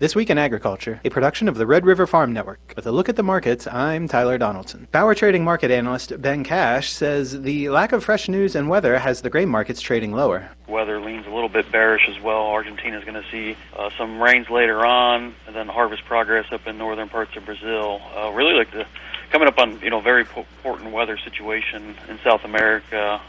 This Week in Agriculture, a production of the Red River Farm Network. With a look at the markets, I'm Tyler Donaldson. Power trading market analyst Ben Cash says the lack of fresh news and weather has the grain markets trading lower. Weather leans a little bit bearish as well. Argentina is going to see uh, some rains later on, and then harvest progress up in northern parts of Brazil. Uh, really like the coming up on you know very important weather situation in South America.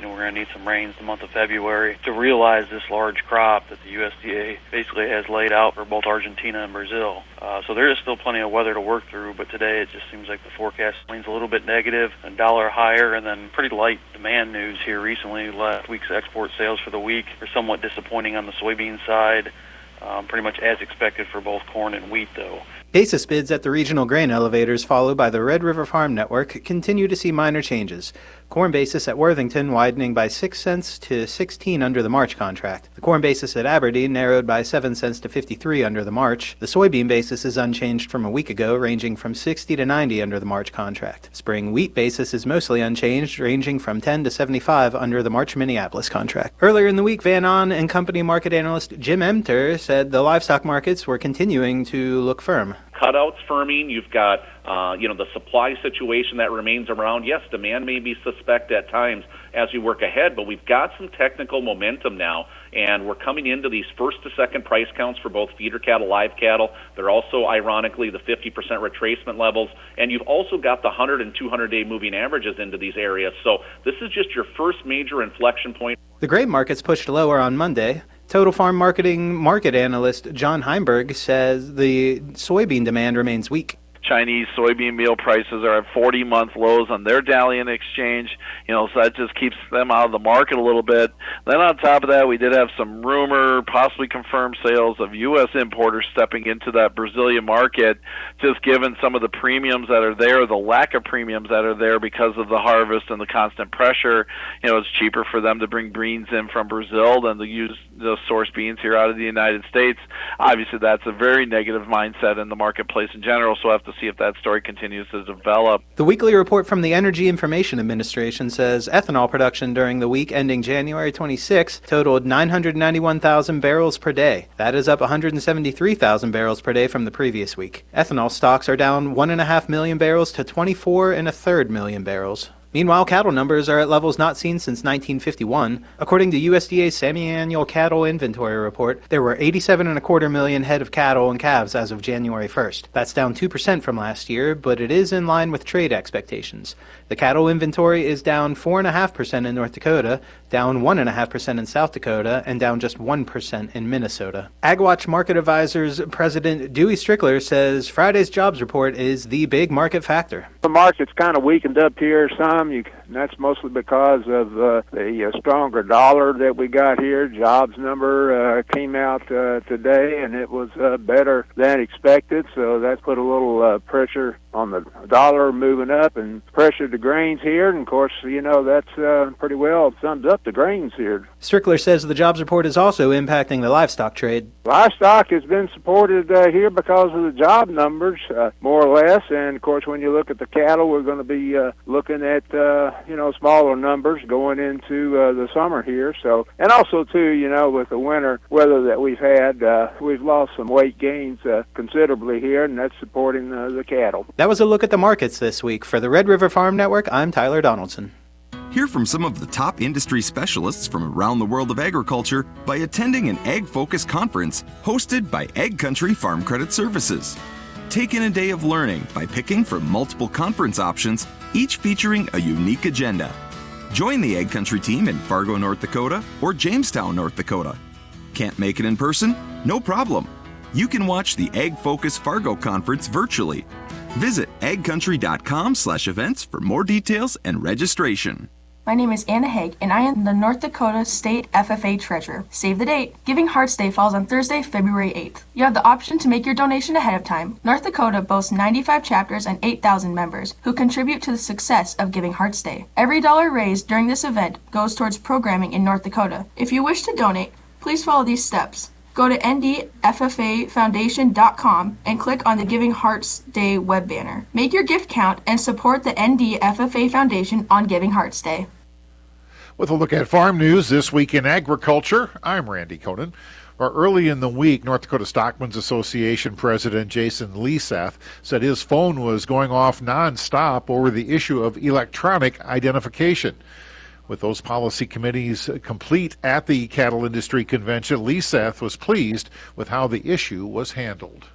You know, we're going to need some rains the month of February to realize this large crop that the USDA basically has laid out for both Argentina and Brazil. Uh, so there is still plenty of weather to work through, but today it just seems like the forecast leans a little bit negative, a dollar higher, and then pretty light demand news here recently. Last week's export sales for the week are somewhat disappointing on the soybean side. Um, pretty much as expected for both corn and wheat, though. Basis bids at the regional grain elevators, followed by the Red River Farm Network, continue to see minor changes. Corn basis at Worthington widening by 6 cents to 16 under the March contract. The corn basis at Aberdeen narrowed by 7 cents to 53 under the March. The soybean basis is unchanged from a week ago, ranging from 60 to 90 under the March contract. Spring wheat basis is mostly unchanged, ranging from 10 to 75 under the March Minneapolis contract. Earlier in the week, Van Ahn and Company market analyst Jim Emter said the livestock markets were continuing to look firm cutouts firming. You've got uh, you know the supply situation that remains around. Yes, demand may be suspect at times as we work ahead, but we've got some technical momentum now, and we're coming into these first to second price counts for both feeder cattle, live cattle. They're also ironically the 50% retracement levels, and you've also got the 100 and 200 day moving averages into these areas. So this is just your first major inflection point. The grain markets pushed lower on Monday. Total Farm Marketing market analyst John Heimberg says the soybean demand remains weak. Chinese soybean meal prices are at 40 month lows on their Dalian exchange. You know, so that just keeps them out of the market a little bit. Then on top of that, we did have some rumor, possibly confirmed sales of U.S. importers stepping into that Brazilian market, just given some of the premiums that are there, the lack of premiums that are there because of the harvest and the constant pressure. You know, it's cheaper for them to bring beans in from Brazil than to use the source beans here out of the United States. Obviously, that's a very negative mindset in the marketplace in general. So I have to see if that story continues to develop. The weekly report from the Energy Information Administration says ethanol production during the week ending January 26 totaled 991,000 barrels per day. That is up 173,000 barrels per day from the previous week. Ethanol stocks are down 1.5 million barrels to 24 and a third million barrels. Meanwhile, cattle numbers are at levels not seen since 1951. According to USDA's semi-annual cattle inventory report, there were 87 and a quarter million head of cattle and calves as of January 1st. That's down 2% from last year, but it is in line with trade expectations. The cattle inventory is down 4.5% in North Dakota, down 1.5% in South Dakota, and down just 1% in Minnesota. AgWatch Market Advisors President Dewey Strickler says Friday's jobs report is the big market factor. The market's kind of weakened up here some. You and that's mostly because of uh, the uh, stronger dollar that we got here. Jobs number uh, came out uh, today, and it was uh, better than expected. So that put a little uh, pressure on the dollar moving up and pressure the grains here. And of course, you know that's uh, pretty well sums up the grains here. Strickler says the jobs report is also impacting the livestock trade. Livestock has been supported uh, here because of the job numbers, uh, more or less. And of course, when you look at the cattle, we're going to be uh, looking at uh, you know smaller numbers going into uh, the summer here. So, and also too, you know, with the winter weather that we've had, uh, we've lost some weight gains uh, considerably here, and that's supporting uh, the cattle. That was a look at the markets this week for the Red River Farm Network. I'm Tyler Donaldson. Hear from some of the top industry specialists from around the world of agriculture by attending an Ag Focus conference hosted by Ag Country Farm Credit Services. Take in a day of learning by picking from multiple conference options, each featuring a unique agenda. Join the Ag Country team in Fargo, North Dakota or Jamestown, North Dakota. Can't make it in person? No problem. You can watch the Ag Focus Fargo conference virtually. Visit agcountry.com/events for more details and registration. My name is Anna Haig, and I am the North Dakota State FFA Treasurer. Save the date. Giving Hearts Day falls on Thursday, February 8th. You have the option to make your donation ahead of time. North Dakota boasts 95 chapters and 8,000 members who contribute to the success of Giving Hearts Day. Every dollar raised during this event goes towards programming in North Dakota. If you wish to donate, please follow these steps. Go to ndffafoundation.com and click on the Giving Hearts Day web banner. Make your gift count and support the NDFFA Foundation on Giving Hearts Day. With a look at farm news this week in agriculture, I'm Randy Koenen. Well, early in the week, North Dakota Stockmen's Association President Jason Leseth said his phone was going off nonstop over the issue of electronic identification. With those policy committees uh, complete at the Cattle Industry Convention, Leseth was pleased with how the issue was handled.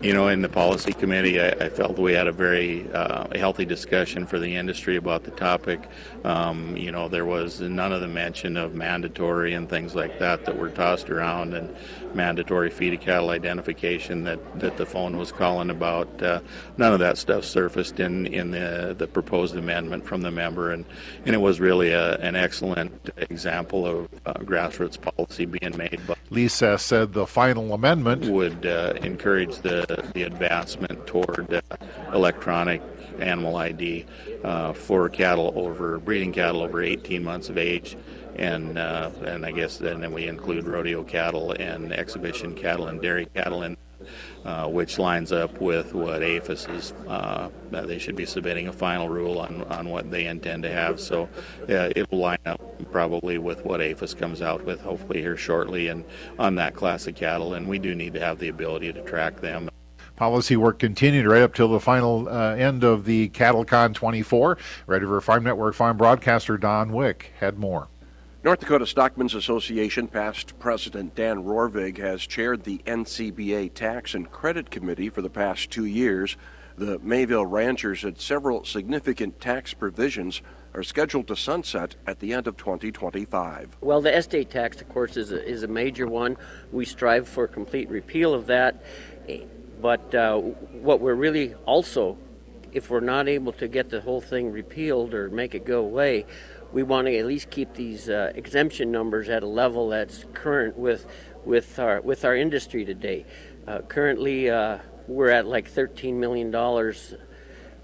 You know, in the policy committee, I, I felt we had a very uh, healthy discussion for the industry about the topic. Um, you know, there was none of the mention of mandatory and things like that that were tossed around, and mandatory feed cattle identification that, that the phone was calling about. Uh, none of that stuff surfaced in, in the, the proposed amendment from the member, and, and it was really a, an excellent example of uh, grassroots policy being made. But Leseth said the final amendment would uh, encourage the, the advancement toward uh, electronic animal ID uh, for cattle over breeding cattle over 18 months of age and uh, and I guess then, then we include rodeo cattle and exhibition cattle and dairy cattle in uh, which lines up with what APHIS is. Uh, they should be submitting a final rule on, on what they intend to have. So uh, it will line up probably with what APHIS comes out with, hopefully here shortly, and on that class of cattle. And we do need to have the ability to track them. Policy work continued right up till the final uh, end of the CattleCon 24. Red River Farm Network farm broadcaster Don Wick had more. North Dakota Stockmen's Association past president Dan Rorvig has chaired the NCBA Tax and Credit Committee for the past two years. The Mayville ranchers said several significant tax provisions are scheduled to sunset at the end of 2025. Well, the estate tax, of course, is a, is a major one. We strive for complete repeal of that. But uh, what we're really also, if we're not able to get the whole thing repealed or make it go away, we want to at least keep these uh, exemption numbers at a level that's current with with our with our industry today. Uh, currently, uh, we're at like 13 million dollars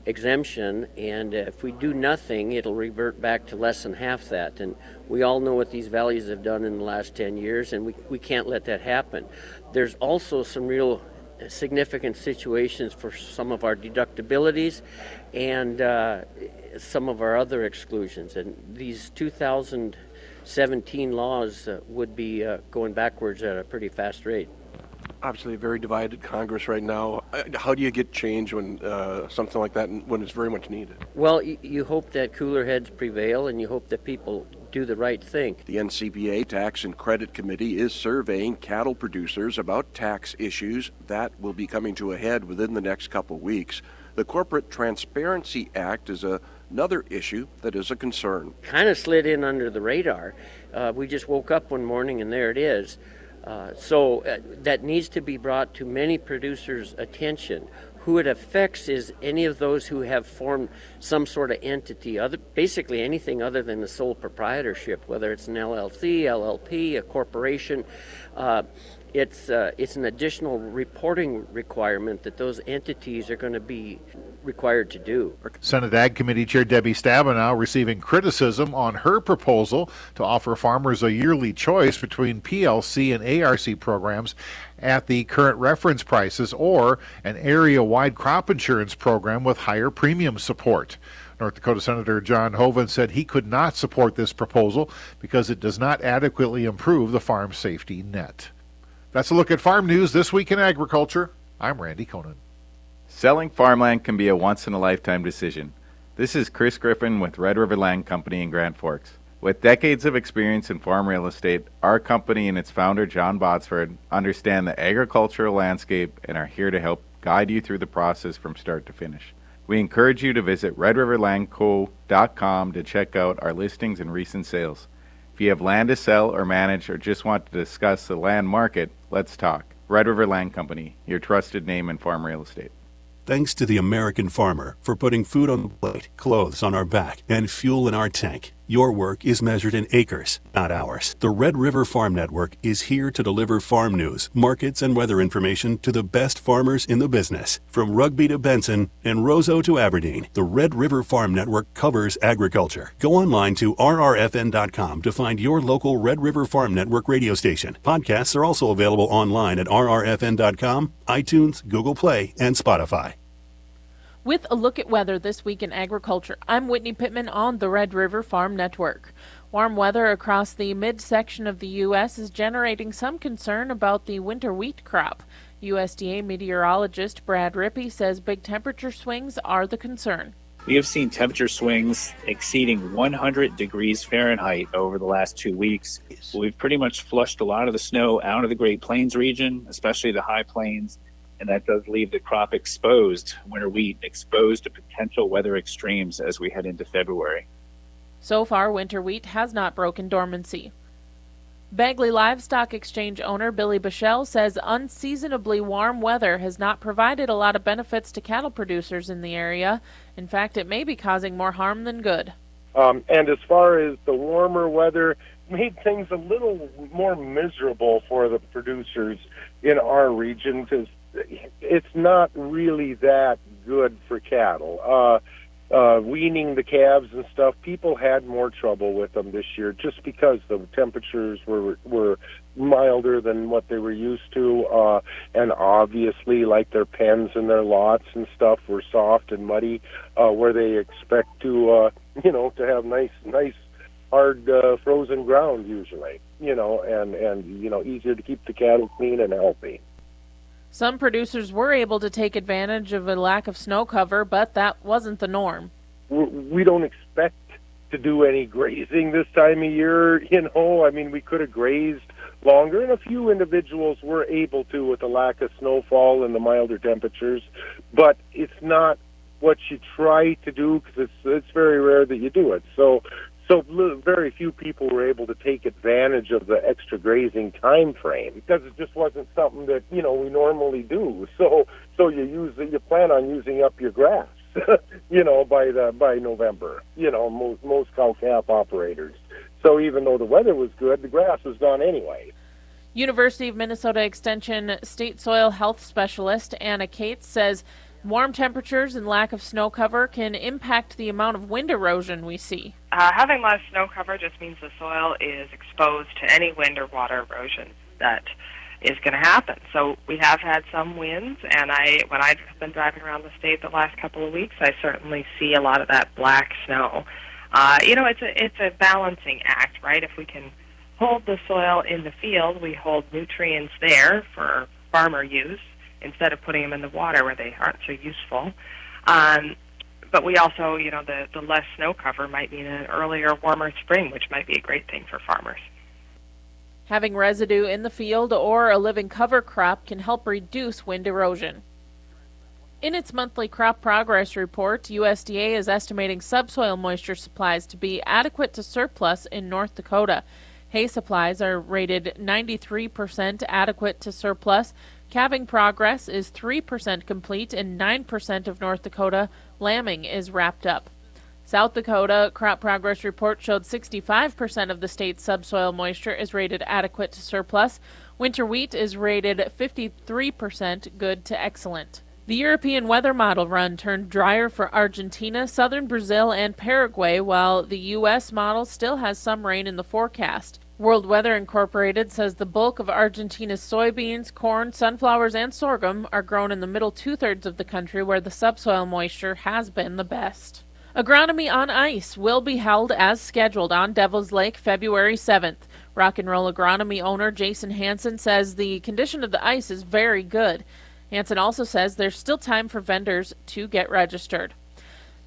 exemption, and if we do nothing, it'll revert back to less than half that. And we all know what these values have done in the last 10 years, and we, we can't let that happen. There's also some real significant situations for some of our deductibilities and uh, some of our other exclusions. And these 2017 laws uh, would be uh, going backwards at a pretty fast rate. Obviously, a very divided Congress right now. Uh, how do you get change when uh, something like that, when it's very much needed? Well, you, you hope that cooler heads prevail, and you hope that people do the right thing. The NCBA Tax and Credit Committee is surveying cattle producers about tax issues that will be coming to a head within the next couple weeks. The Corporate Transparency Act is a, another issue that is a concern. Kind of slid in under the radar. Uh, we just woke up one morning and there it is. Uh, so uh, that needs to be brought to many producers' attention. Who it affects is any of those who have formed some sort of entity, other, basically anything other than the sole proprietorship, whether it's an LLC, LLP, a corporation. Uh, it's uh, it's an additional reporting requirement that those entities are going to be required to do. Senate Ag Committee Chair Debbie Stabenow receiving criticism on her proposal to offer farmers a yearly choice between PLC and ARC programs at the current reference prices or an area-wide crop insurance program with higher premium support. North Dakota Senator John Hoeven said he could not support this proposal because it does not adequately improve the farm safety net. That's a look at farm news this week in agriculture. I'm Randy Koenen. Selling farmland can be a once in a lifetime decision. This is Chris Griffin with Red River Land Company in Grand Forks. With decades of experience in farm real estate, our company and its founder, John Botsford, understand the agricultural landscape and are here to help guide you through the process from start to finish. We encourage you to visit redriverlandco.com to check out our listings and recent sales. If you have land to sell or manage or just want to discuss the land market, let's talk. Red River Land Company, your trusted name in farm real estate. Thanks to the American farmer for putting food on the plate, clothes on our back, and fuel in our tank. Your work is measured in acres, not hours. The Red River Farm Network is here to deliver farm news, markets, and weather information to the best farmers in the business. From Rugby to Benson and Roseau to Aberdeen, the Red River Farm Network covers agriculture. Go online to rrfn.com to find your local Red River Farm Network radio station. Podcasts are also available online at rrfn.com, iTunes, Google Play, and Spotify. With a look at weather this week in agriculture, I'm Whitney Pittman on the Red River Farm Network. Warm weather across the midsection of the U.S. is generating some concern about the winter wheat crop. USDA meteorologist Brad Rippey says big temperature swings are the concern. We have seen temperature swings exceeding 100 degrees Fahrenheit over the last two weeks. We've pretty much flushed a lot of the snow out of the Great Plains region, especially the high plains, and that does leave the crop exposed, winter wheat exposed to potential weather extremes as we head into February. So far, winter wheat has not broken dormancy. Bagley Livestock Exchange owner Billy Bichelle says unseasonably warm weather has not provided a lot of benefits to cattle producers in the area. In fact, it may be causing more harm than good. Um, and as far as the warmer weather, made things a little more miserable for the producers in our region because it's not really that good for cattle. Uh, uh, weaning the calves and stuff, people had more trouble with them this year just because the temperatures were were milder than what they were used to, uh, and obviously, like their pens and their lots and stuff were soft and muddy, uh, where they expect to, uh, you know, to have nice, nice, hard uh, frozen ground usually, you know, and and you know, easier to keep the cattle clean and healthy. Some producers were able to take advantage of a lack of snow cover, but that wasn't the norm. We don't expect to do any grazing this time of year, you know. I mean, we could have grazed longer, and a few individuals were able to with the lack of snowfall and the milder temperatures, but it's not what you try to do because it's it's very rare that you do it. So so very few people were able to take advantage of the extra grazing time frame because it just wasn't something that you know we normally do. So so you use you plan on using up your grass, you know, by the by November. You know, most most cow calf operators. So even though the weather was good, the grass was gone anyway. University of Minnesota Extension State Soil Health Specialist Anna Cates says Warm temperatures and lack of snow cover can impact the amount of wind erosion we see. Uh, having less snow cover just means the soil is exposed to any wind or water erosion that is going to happen. So we have had some winds, and I, when I've been driving around the state the last couple of weeks, I certainly see a lot of that black snow. Uh, you know, it's a it's a balancing act, right? If we can hold the soil in the field, we hold nutrients there for farmer use instead of putting them in the water where they aren't so useful. Um, but we also, you know, the, the less snow cover might mean an earlier, warmer spring, which might be a great thing for farmers. Having residue in the field or a living cover crop can help reduce wind erosion. In its monthly crop progress report, USDA is estimating subsoil moisture supplies to be adequate to surplus in North Dakota. Hay supplies are rated 93% adequate to surplus, Calving progress is 3% complete in 9% of North Dakota. Lambing is wrapped up. South Dakota crop progress report showed 65% of the state's subsoil moisture is rated adequate to surplus. Winter wheat is rated 53% good to excellent. The European weather model run turned drier for Argentina, southern Brazil, and Paraguay, while the U.S. model still has some rain in the forecast. World Weather Incorporated says the bulk of Argentina's soybeans, corn, sunflowers, and sorghum are grown in the middle two thirds of the country where the subsoil moisture has been the best. Agronomy on Ice will be held as scheduled on Devil's Lake February 7th. Rock and Roll Agronomy owner Jason Hanson says the condition of the ice is very good. Hanson also says there's still time for vendors to get registered.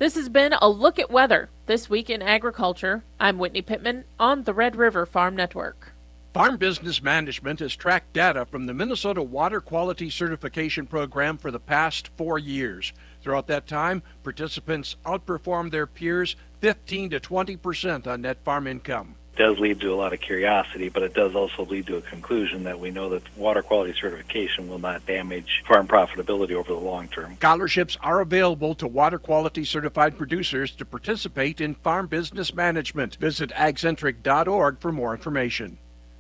This has been a look at weather this week in agriculture. I'm Whitney Pittman on the Red River Farm Network. Farm Business Management has tracked data from the Minnesota Water Quality Certification Program for the past four years. Throughout that time, participants outperformed their peers 15 to 20 percent on net farm income does lead to a lot of curiosity, but it does also lead to a conclusion that we know that water quality certification will not damage farm profitability over the long term. Scholarships are available to water quality certified producers to participate in farm business management. Visit agcentric.org for more information.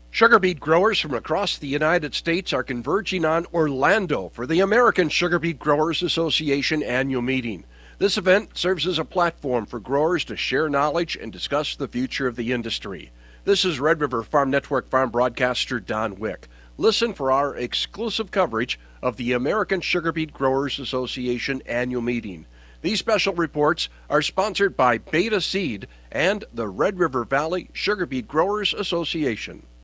Sugar beet growers from across the United States are converging on Orlando for the American Sugar Beet Growers Association annual meeting. This event serves as a platform for growers to share knowledge and discuss the future of the industry. This is Red River Farm Network farm broadcaster Don Wick. Listen for our exclusive coverage of the American Sugar Beet Growers Association annual meeting. These special reports are sponsored by Beta Seed and the Red River Valley Sugar Beet Growers Association.